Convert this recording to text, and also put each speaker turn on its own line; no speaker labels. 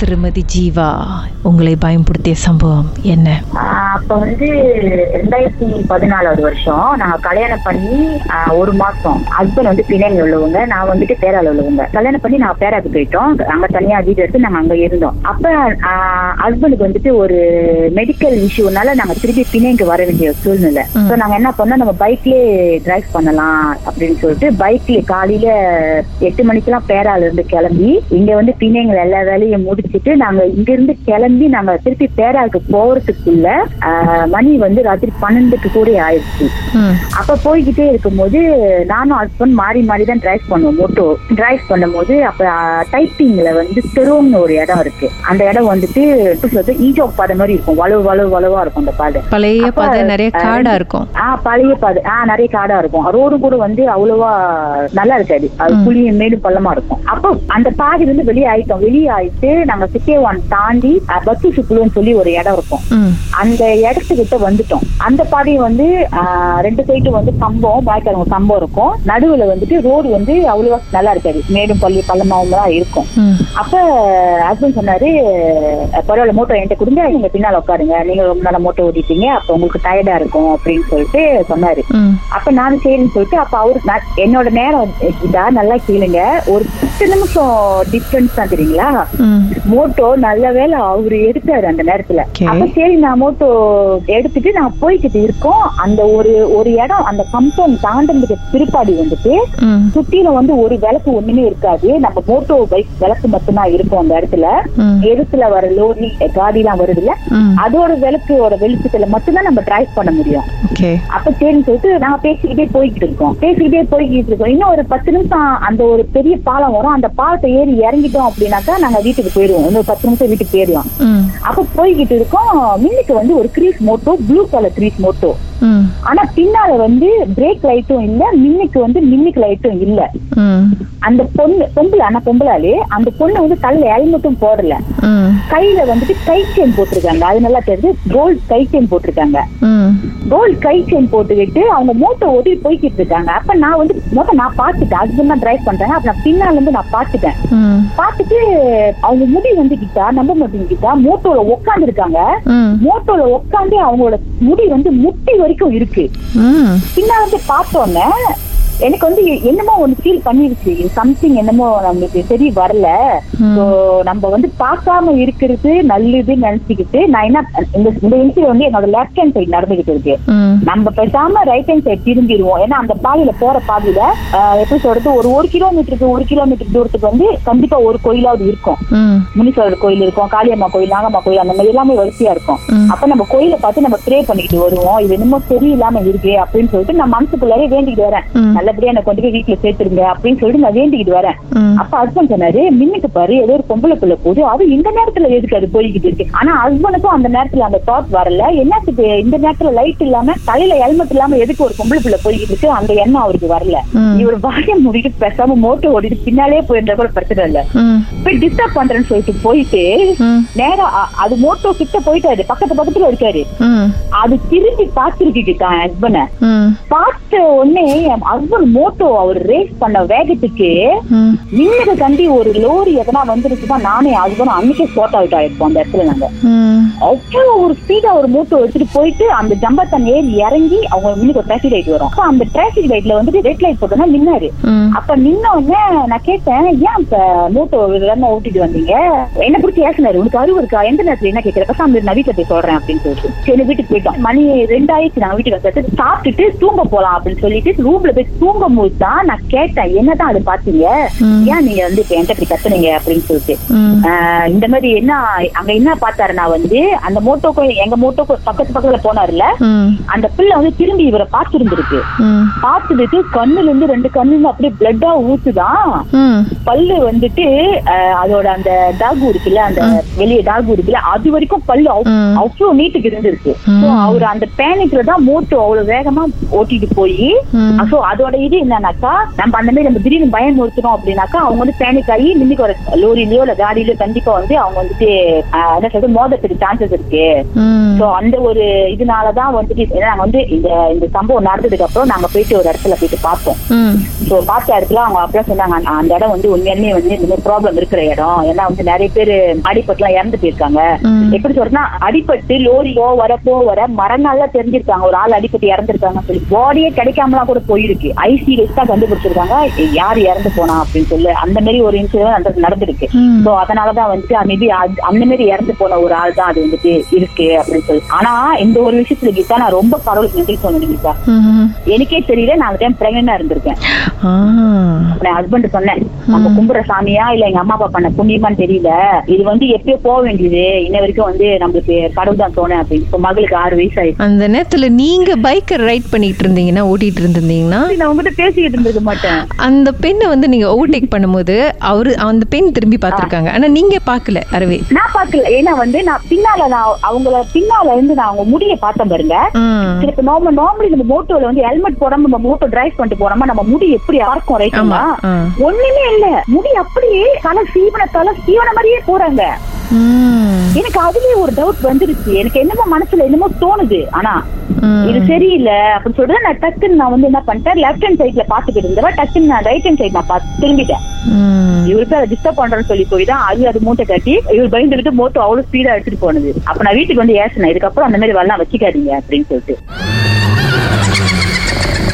திருமதி ஜீவா உங்களை பயன்படுத்திய சம்பவம் என்ன?
அப்ப வந்து ரெண்டாயிரத்தி பதினாலாவது வருஷம் நாங்க கல்யாணம் பண்ணி ஒரு மாசம். ஹஸ்பண்ட் வந்து பிணைங்க உள்ளவங்க நான் வந்துட்டு பேரால உள்ளவங்க. கல்யாணம் பண்ணி நான் பேராக்கு போயிட்டோம். அங்க தனியா வீடு எடுத்து நாங்க அங்க இருந்தோம். அப்ப ஹஸ்பண்டுக்கு வந்துட்டு ஒரு மெடிக்கல் இஷ்யூனால நாங்க திருப்பி பிணைங்க வர வேண்டிய சூழ்நிலை. ஸோ நாங்க என்ன பண்ணோம்? நம்ம பைக்லயே டிரைவ் பண்ணலாம் அப்படின்னு சொல்லிட்டு பைக்ல காலையில எட்டு மணிக்கெல்லாம் பேரால இருந்து கிளம்பி இங்க வந்து பிணைங்களை எல்லா வேலையும் முடிச்சிட்டு நாங்க இங்க இருந்து கிளம்பி நாங்க திருப்பி பேராவுக்கு போறதுக்குள்ள மணி வந்து ராத்திரி பன்னெண்டுக்கு கூட ஆயிடுச்சு. அப்ப போய்கிட்டே இருக்கும்போது நானும் ஹஸ்பண்ட் மாறி மாறி தான் டிரைவ் பண்ணுவோம் மோட்டோ டிரைவ் பண்ணும்போது அப்ப டைப்பிங்ல வந்து தெருவுன்னு ஒரு இடம் இருக்கு. அந்த இடம் வந்துட்டு சொல்றது ஈஜோ பாதை மாதிரி இருக்கும். வலுவு வலுவு வலுவா இருக்கும் அந்த பாதை.
பழைய பாதை நிறைய காடா இருக்கும்.
ஆஹ் பழைய பாதை. ஆஹ் நிறைய காடா இருக்கும். ரோடு கூட வந்து அவ்வளவா நல்லா இருக்காது. அது
ம்.
புளி மேடும் பள்ளமா இருக்கும். அப்போ அந்த பாதை வந்து வெளியே ஆயிட்டோம். வெளியே ஆயிட்டு நாங்க சிக்கேவான் தாண்டி அஹ், பத்து சுக்குலுன்னு சொல்லி ஒரு இடம் இருக்கும். அந்த இடத்துக்கிட்ட வந்துட்டோம். அந்த பாதையை வந்து ரெண்டு சைடு வந்து கம்பம் பாய்க்காரங்க கம்பம் இருக்கும். நடுவுல வந்துட்டு ரோடு வந்து அவ்வளவா நல்லா இருக்காது. மேடும் பள்ளி பள்ளமாவும் தான் இருக்கும் அப்ப ஹஸ்பண்ட் சொன்னாரு "அஹ், பரவாயில்ல மோட்டோ என்கிட்ட கொடுங்க. நீங்க பின்னால உட்காருங்க. நீங்க ரொம்ப நாளா மோட்டோ ஓட்டிட்டீங்க. அப்ப உங்களுக்கு டயர்டா இருக்கும் அப்படின்னு சொல்லிட்டு சொன்னாரு. அப்ப நானும் சரின்னு சொல்லிட்டு அப்ப அவரு என்னோட நேரம் இதா நல்லா கேளுங்க. ஒரு பத்து நிமிஷம் டிஃபரன்ஸ் தான் தெரியுங்களா? மோட்டோ நல்ல வேளை அவரு எடுத்தாரு அந்த நேரத்துல. அப்ப சரி நான் மோட்டோ எடுத்துட்டு நான் போய்கிட்டு இருக்கோம். அந்த ஒரு ஒரு இடம் அந்த கம்பவுண்ட் தாண்டதுக்கு பிற்பாடி வந்துட்டு சுத்தில வந்து ஒரு விளக்கு ஒண்ணுமே இருக்காது. நம்ம மோட்டோ பைக் விளக்கு மட்டும்தான் இருக்கும் அந்த இடத்துல. எதிர்த்துல வர லோரி காடி எல்லாம் வருது இல்ல அதோட விளக்கோட வெளிச்சத்துல மட்டும்தான் நம்ம டிரைவ் பண்ண முடியும். அப்ப சரின்னு சொல்லிட்டு நாங்க பேசிக்கிட்டே போய்கிட்டு இருக்கோம். பேசிக்கிட்டே போய்கிட்டு இருக்கோம். இன்னும் ஒரு பத்து நிமிஷம் அந்த ஒரு பெரிய பாலம் வரும். அந்த பாலத்தை ஏறி இறங்கிட்டோம் அப்படின்னாக்கா நாங்க வீட்டுக்கு போயிடுவோம். இன்னும் ஒரு பத்து நிமிஷம் வீட்டுக்கு போயிடுவோம். அப்ப போய்கிட்டு இருக்கோம். மின்னுக்கு வந்து ஒரு கிரீஸ் மோட்டோ ப்ளூ கலர் கிரீஸ் மோட்டோ ஆனா பின்னால வந்து பிரேக் லைட்டும் இல்ல மின்னுக்கு வந்து மின்னுக்கு லைட்டும் இல்ல. அந்த பொண்ணு பொம்பளை ஆனா பொம்பளாலே அந்த பொண்ணு வந்து தலையில ஹெல்மெட்டும் போடல. கையில வந்துட்டு கை செயின் போட்டிருக்காங்க. அது நல்லா தெரியுது. கோல்ட் கை செயின் போட்டிருக்காங்க. கோல்ட் கை செயின் போட்டுக்கிட்டு அவங்க மோட்டோ ஓட்டி போய்கிட்டு இருக்காங்க. அப்ப நான் வந்து மொத்தம் நான் பார்த்துட்டேன். ஹஸ்பண்ட் தான் டிரைவ் பண்றாங்க அப்ப நான் பின்னால இருந்து நான் பார்த்துட்டேன்.
ம்.
பார்த்துட்டு அவங்க முடி வந்து கிட்டா நம்ப மாட்டேங்கிட்டா மோட்டோல உட்காந்து இருக்காங்க மோட்டோல உட்காந்து அவங்களோட முடி வந்து முட்டி வரைக்கும் இருக்கு.
ம்.
பின்னால வந்து பார்த்தோன்னே எனக்கு வந்து என்னமோ ஒண்ணு ஃபீல் பண்ணிருச்சு. சம்திங் என்னமோ நம்மளுக்கு சரி வரல. ஸோ நம்ம வந்து பார்க்காம இருக்கிறது நல்லதுன்னு நினைச்சுக்கிட்டு நான் என்ன இந்த இந்த இன்சிடென்ட் வந்து என்னோட லெஃப்ட் ஹேண்ட் சைடு நடந்துகிட்டு இருக்கு. நம்ம பேசாம ரைட் ஹேண்ட் சைடு திரும்பிடுவோம். ஏன்னா அந்த பாதையில போற பாதையில எப்படி சொல்றது ஒரு ஒரு கிலோமீட்டருக்கு ஒரு கிலோமீட்டர் தூரத்துக்கு வந்து கண்டிப்பா ஒரு கோயிலாவது இருக்கும். முனீஸ்வரர் கோயில் இருக்கும் காளியம்மா கோயில் நாகம்மா கோயில் அந்த மாதிரி எல்லாமே வரிசையா இருக்கும். அப்ப நம்ம கோயிலை பார்த்து நம்ம ப்ரே பண்ணிக்கிட்டு வருவோம். இது என்னமோ சரியில்லாம இருக்கு அப்படின்னு சொல்லிட்டு நான் மனசுக்குள்ளாரே வேண்டிக்கிட்டு வரேன். நல்லபடியா எனக்கு கொண்டு போய் வீட்டுல சேர்த்துருங்க அப்படின்னு சொல்லிட்டு நான் வேண்டிக்கிட்டு வரேன். அப்ப ஹஸ்பண்ட் சொன்னாரு மின்னுக்கு பாரு ஏதோ ஒரு பொம்பளை பிள்ளை போகுது. அது இந்த நேரத்துல எதுக்கு அது போய்கிட்டு இருக்கு? ஆனா ஹஸ்பண்டுக்கும் அந்த நேரத்துல அந்த தாட் வரல. என்னத்துக்கு இந்த நேரத்துல லைட் இல்லாம தலையில ஹெல்மெட் இல்லாம எதுக்கு ஒரு பொம்பளை பிள்ளை போய்கிட்டு இருக்கு? அந்த எண்ணம் அவருக்கு வரல. இவர் வாயை மூடிட்டு பேசாம மோட்டோ ஓடிட்டு பின்னாலே போயிருந்தா கூட பிரச்சனை இல்ல. போய் டிஸ்டர்ப் பண்றேன்னு சொல்லிட்டு போயிட்டு
ம்.
நேரா அ- அது மோட்டோ கிட்ட போயிட்டாரு. பக்கத்து பக்கத்துல இருக்காரு. அது திரும்பி பாத்துருக்கு ஹஸ்பண்ட பார்த்த உடனே என் ஹஸ்பண்ட் மோட்டோ அவர் ரேஸ் பண்ண வேகத்துக்கு
ம்.
மின்னது கண்டி ஒரு லோரி எதனா வந்துருச்சுன்னா நானே ஹஸ்பண்ட் அன்னைக்கே ஸ்பாட் அவுட் ஆயிருப்போம் அந்த இடத்துல நாங்க. அவ்வளவு ஒரு ஸ்பீடா ஒரு மோட்டோ எடுத்துட்டு போயிட்டு அந்த ஜம்பத்தன் ஏறி இறங்கி அவங்க முன்னுக்கு ஒரு டிராபிக் லைட் வரும். அப்ப அந்த டிராபிக் லைட்ல வந்துட்டு ரெட் லைட் போட்டோம்னா நின்னாரு. அப்ப நின்ன உடனே நான் கேட்டேன் ஏன் இப்ப மோட்டோ வேகமா ஓட்டிட்டு வந்தீங்க? என்ன பிடிச்சி ஏசினாரு உனக்கு அறிவு இருக்கா? எந்த நேரத்துல என்ன கேட்கிற பசங்க நான் வீட்டுல போய் சொல்றேன் அப்படின்னு சொல்லிட்டு. சரி வீட்டுக்கு போயிட்டோம். மணி ரெண்டாயிரச்சு நாங்க வீட்டுக்கு வந்து சாப்பிட்டுட்டு தூங்க போலாம் அப்படின்னு சொல்லிட்டு ரூம்ல போய் தூங்கும் போது தான் நான் கேட்டேன் என்னதான் அது பாத்தீங்க. ஏன் நீங்க வந்து இப்ப என்கிட்ட இப்படி கத்துனீங்க? அப்படின்னு சொல்லிட்டு. இந்த மாதிரி என்ன அங்க என்ன பார்த்தாருன்னா வந்து அந்த மோட்டோக்கு எங்க மோட்டோக்கு பக்கத்து பக்கத்துல போனாருல அந்த பிள்ளை வந்து திரும்பி இவரை பார்த்திருந்திருக்கு. பார்த்துட்டு கண்ணுல இருந்து ரெண்டு கண்ணுல அப்படியே பிளட்டா ஊத்துதான் பல்லு வந்துட்டு அதோட அந்த டாகு இருக்குல்ல அந்த வெளியே டாகு இருக்குல்ல அது வரைக்கும் பல்லு. அவ்வளவு நீட்டுக்கு இருந்திருக்கு. அவர் அந்த பேனிக்ல தான் மோட்டோ அவ்வளவு வேகமா ஓட்டிட்டு போய். சோ அதோட இது என்னன்னாக்கா நம்ம அந்த மாதிரி நம்ம திடீர்னு பயம் ஒருத்தணும் அப்படின்னாக்கா அவங்க வந்து பேனிக் ஆகி நின்னுக்கு ஒரு லோரிலயோ இல்ல காடியிலயோ கண்டிப்பா வந்து அவங்க வந்துட்டு என்ன சொல்றது மோதத்துக்கு சான்சஸ் இருக்கு. சோ அந்த ஒரு இதனாலதான் வந்துட்டு வந்து இந்த இந்த சம்பவம் நடந்ததுக்கு அப்புறம் நாங்க போயிட்டு ஒரு இடத்துல போயிட்டு பார்த்தோம் ஸோ பார்த்த இடத்துல அவங்க அப்படியே சொன்னாங்க "அந்த- அந்த இடம் வந்து உண்மையாலுமே வந்து இந்த மாதிரி ப்ராப்ளம் இருக்கிற இடம் ஏன்னா வந்து நிறைய பேர் அடிபட்டுலாம் இறந்து போயிருக்காங்க. எப்படி சொல்றேன்னா அடிபட்டு லோரியோ வரப்போ வர மரநாள்ல தெரிஞ்சிருக்காங்க ஒரு ஆள் அடிபட்டு இறந்துருக்காங்க சொல்லி பாடியே கிடைக்காமலாம் கூட போயிருக்கு ஐசி தான் கண்டுபிடிச்சிருக்காங்க யார் இறந்து போனா அப்படின்னு சொல்லி அந்த மாதிரி ஒரு இன்சிடென்ட் நடந்திருக்கு
ம்.
சோ அதனாலதான் வந்துட்டு மேபி அந்த மாதிரி இறந்து போன ஒரு ஆள் தான் அது வந்துட்டு இருக்கு அப்படின்னு சொல்லி ஆனா இந்த ஒரு விஷயத்துல கீதா நான் ரொம்ப கடவுளுக்கு நன்றி சொல்லணும் கீதா. எனக்கே தெரியல நான் அந்த டைம் பிரெக்னெண்டா இருந்திருக்கேன். என் ஹஸ்பண்ட் சொன்னேன் நம்ம கும்புற சாமியா இல்ல எங்க அம்மா அப்பா பண்ண புண்ணியமான்னு தெரியல. இது வந்து எப்பயோ போக வேண்டியது. இன்ன வரைக்கும் வந்து நம்மளுக்கு கடவுள் தான் தோணு அப்படின்னு. இப்ப மகளுக்கு ஆறு வயசு ஆயிடுச்சு.
அந்த நேரத்துல நீங்க பைக்கை ரைட் பண்ணிட்டு இருந்தீங்கன்னா ஓட்டிட்டு இருந்திருந்தீங்கன்னா?
நான் உங்ககிட்ட பேசிக்கிட்டு இருந்திருக்க மாட்டேன்.
அந்த பெண்ணை வந்து நீங்க ஓவர்டேக் பண்ணும்போது அவரு அந்த பெண் திரும்பி பார்த்திருக்காங்க. ஆனா நீங்க பார்க்கல அறவே
நான் பாக்கல ஏன்னா வந்து நான் பின்னால நான் அவங்கள பின்னால இருந்து நான் அவங்க முடிய பார்த்தேன் பாருங்க. இப்ப நார்மல் நார்மலி நம்ம மோட்டோல வந்து ஹெல்மெட் போடாம நம்ம மோட்டோ டிரைவ் பண்ணிட்டு போறோமா நம்ம முடி எப்படி அறக்கும்
ஆமா
ரைட்டுங்களா. ஒண்ணுமே இல்ல. முடி அப்படியே தலை சீவனத்தால சீவன மாதிரியே போறாங்க. எனக்கு அதுலயே ஒரு டவுட் வந்துருச்சு. எனக்கு என்னமோ மனசுல என்னமோ தோணுது. ஆனா. இது சரியில்லை அப்படின்னு சொல்லிட்டு நான் டக்குன்னு நான் வந்து என்ன பண்ணிட்டேன்? லெஃப்ட் ஹேண்ட் சைட்ல பாத்துக்கிட்டு இருந்தவன் டக்குன்னு நான் ரைட் ஹேண்ட் சைட் நான் பார்த்து திரும்பிட்டேன். இவருக்கு அதை டிஸ்டர்ப் பண்றேன்னு சொல்லி போய் தான் அது அது மூட்டை கட்டி இவர் பயந்துகிட்டு மோட்டோ அவ்வளவு ஸ்பீடா எடுத்துட்டு போனது. அப்ப நான் வீட்டுக்கு வந்து ஏசினேன். இதுக்கப்புறம் அந்த மாதிரி வரலாம் வச்சுக்காதீங்க அப்படின்னு சொல்லிட்டு.